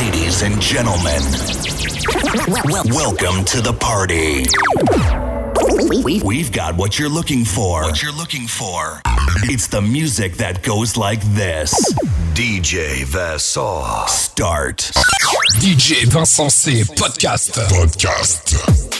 Ladies and gentlemen, welcome to the party. We've got what you're looking for. What you're looking for. It's the music that goes like this. DJ Vassar. Start. DJ Vincent C. Podcast. Podcast.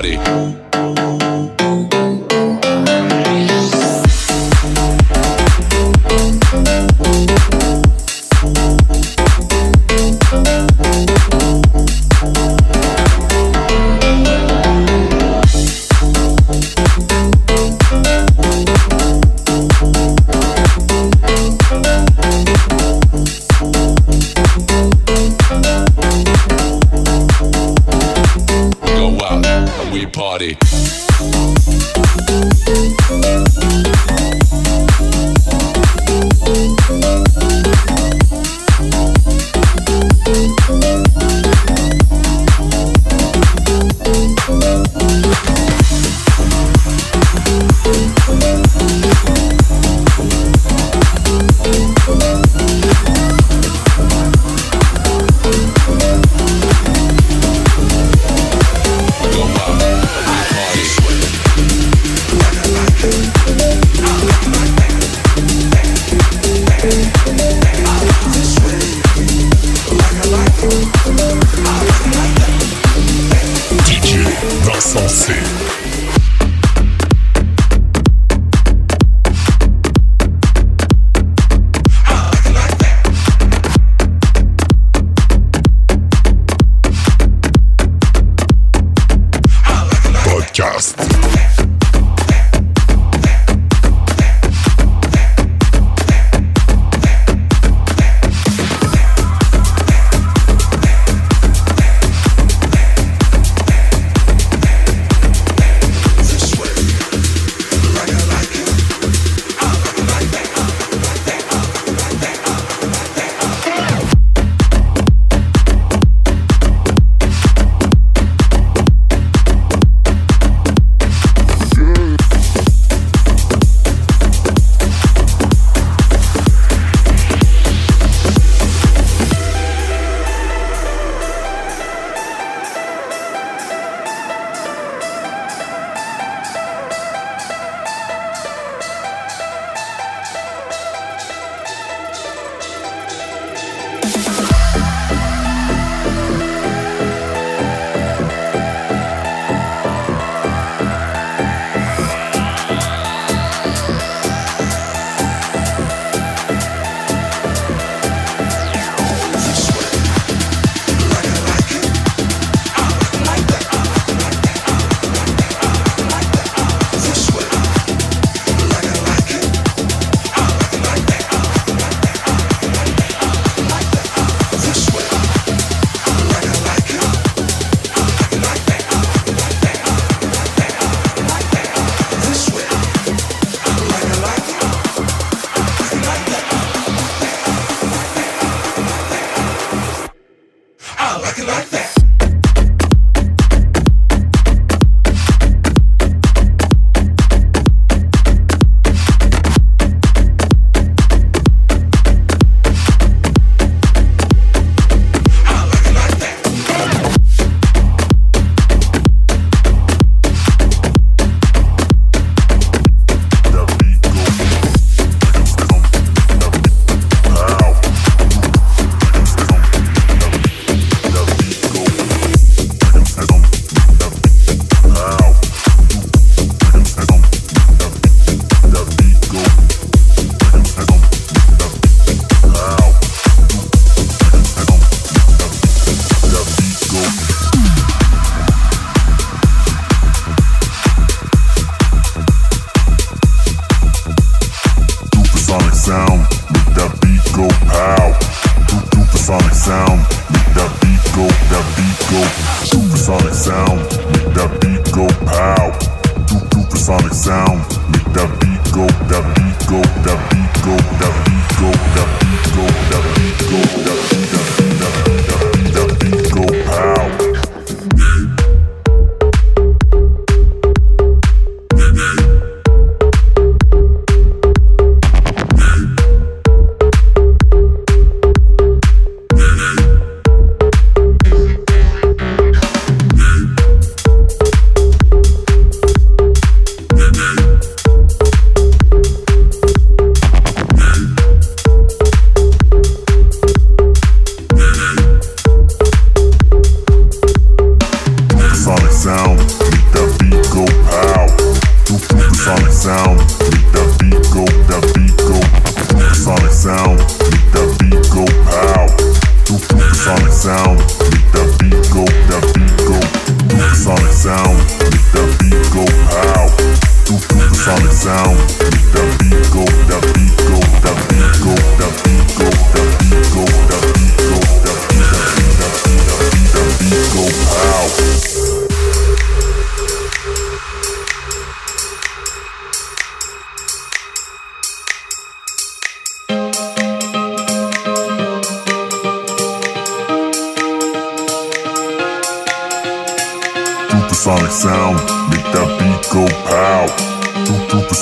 body.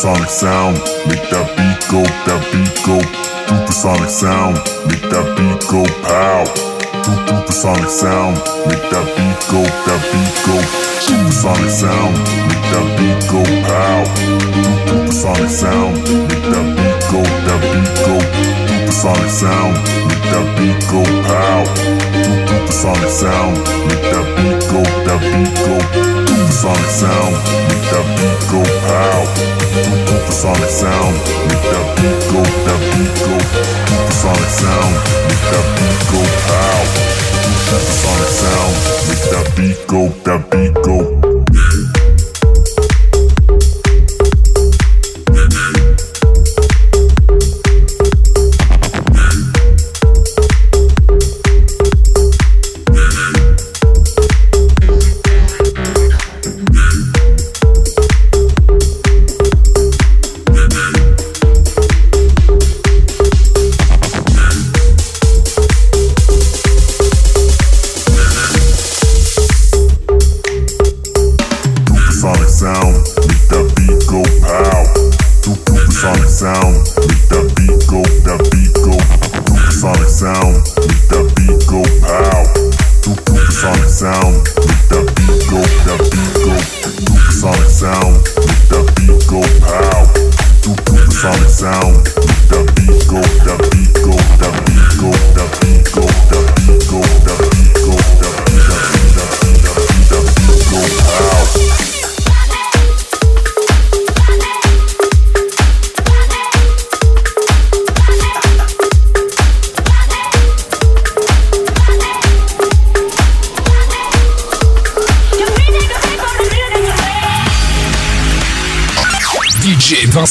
Supersonic sound, make that beat go, that beat go. Supersonic sound, make that beat go pow. Supersonic sound, make that beat go, that beat go. Supersonic sound, make that beat go pow. Supersonic sound, make that beat go, that beat go. Supersonic sound, make that beat go pow. Supersonic sound, make that beat go, that beat go. Supersonic sound, make that beat go pow. Supersonic sound, make that beat go, that beat go. Supersonic sound, make that beat go pow. Supersonic sound, make that beat go, that beat go.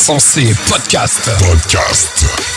DJ Vincent C. Podcast. Podcast.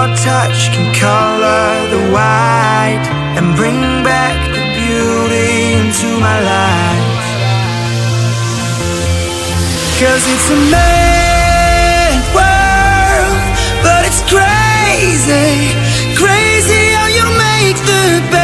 Your touch can color the white and bring back the beauty into my life. Cause it's a mad world, but it's crazy, crazy how you make the best.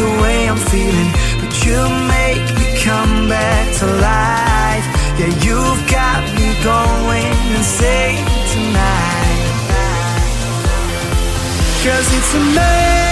the way I'm feeling, but you make me come back to life. Yeah, you've got me going insane tonight. Cause it's amazing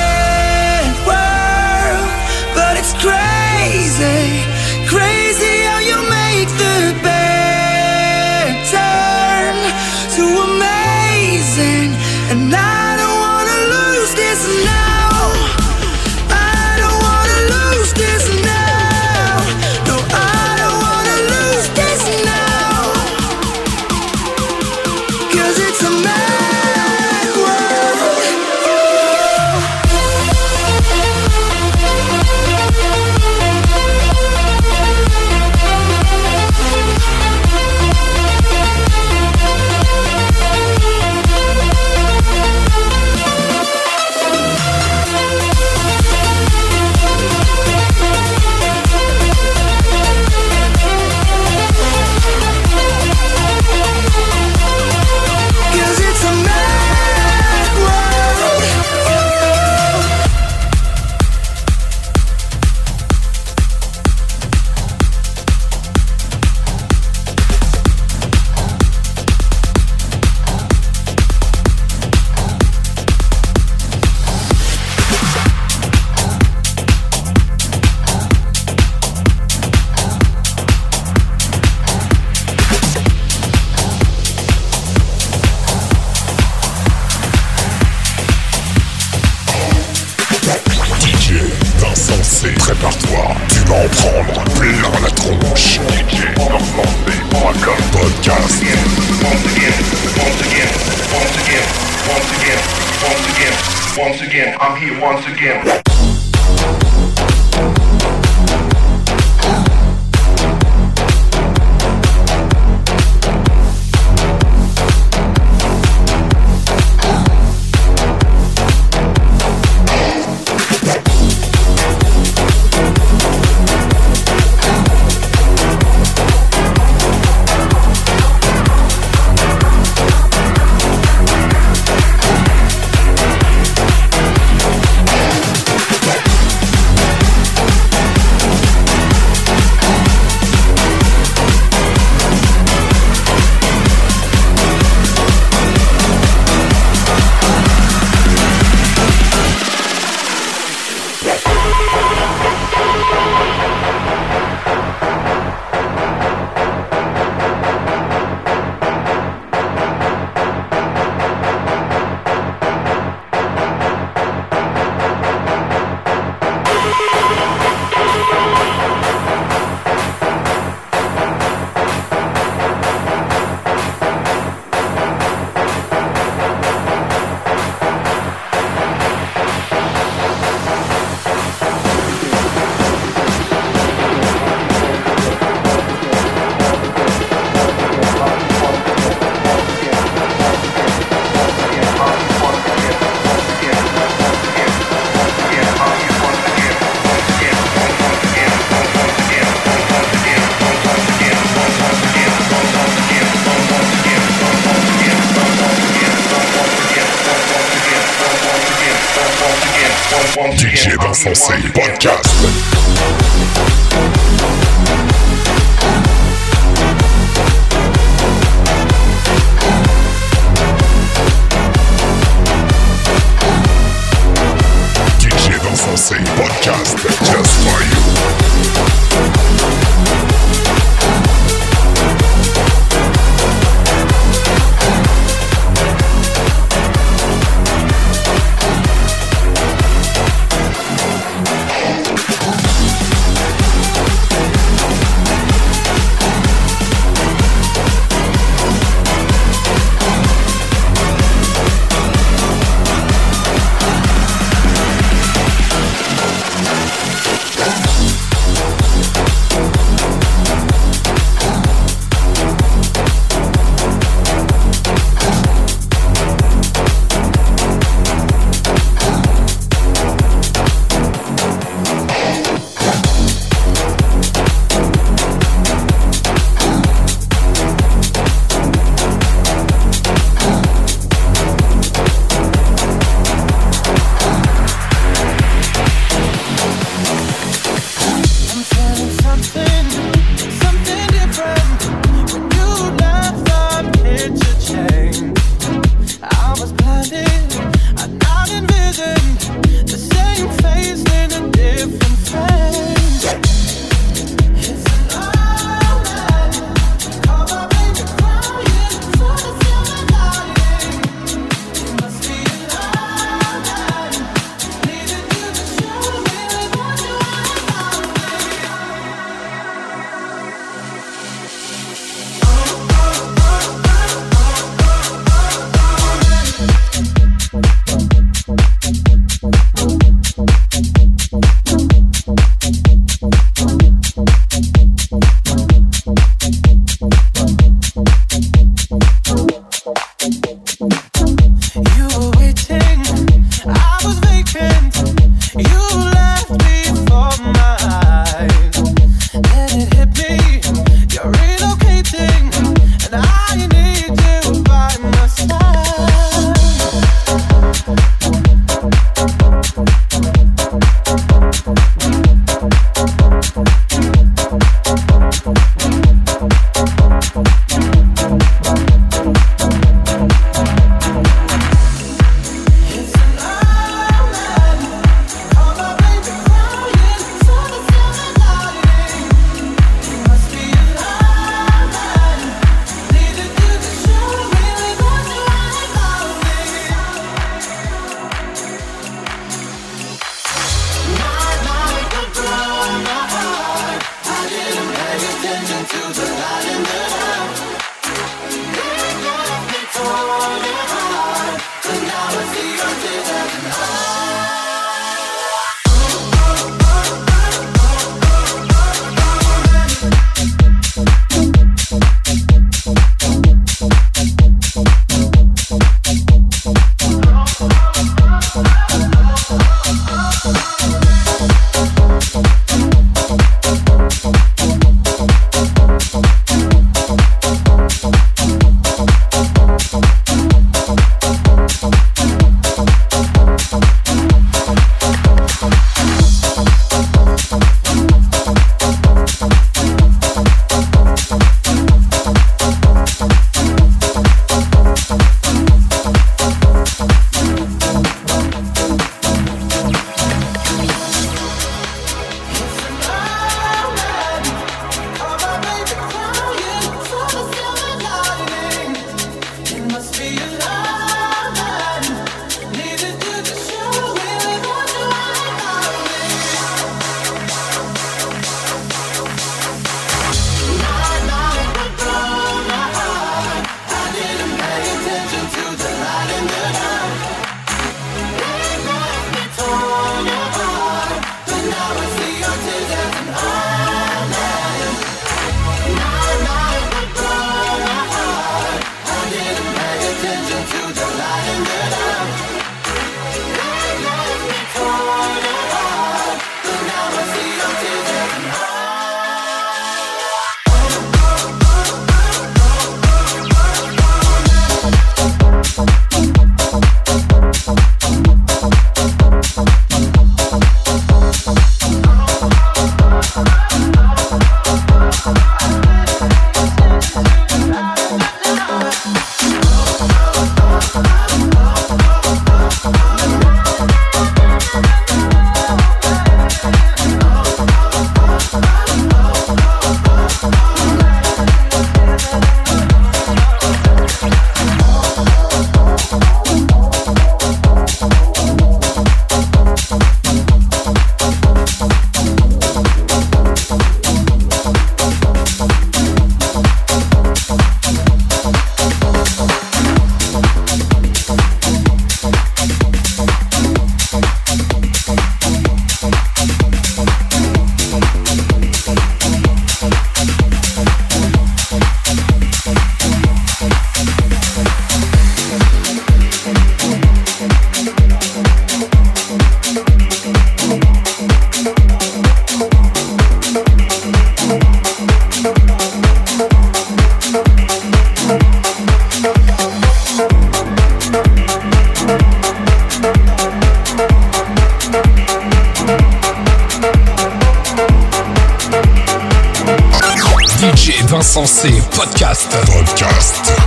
Insensé Podcast. Podcast.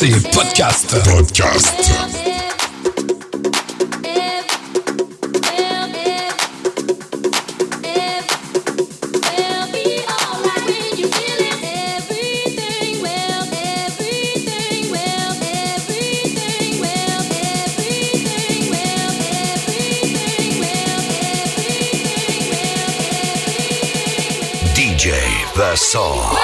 Vincent C. Podcast. Podcast. the soul.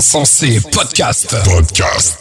DJ Vincent C. Podcast. Podcast.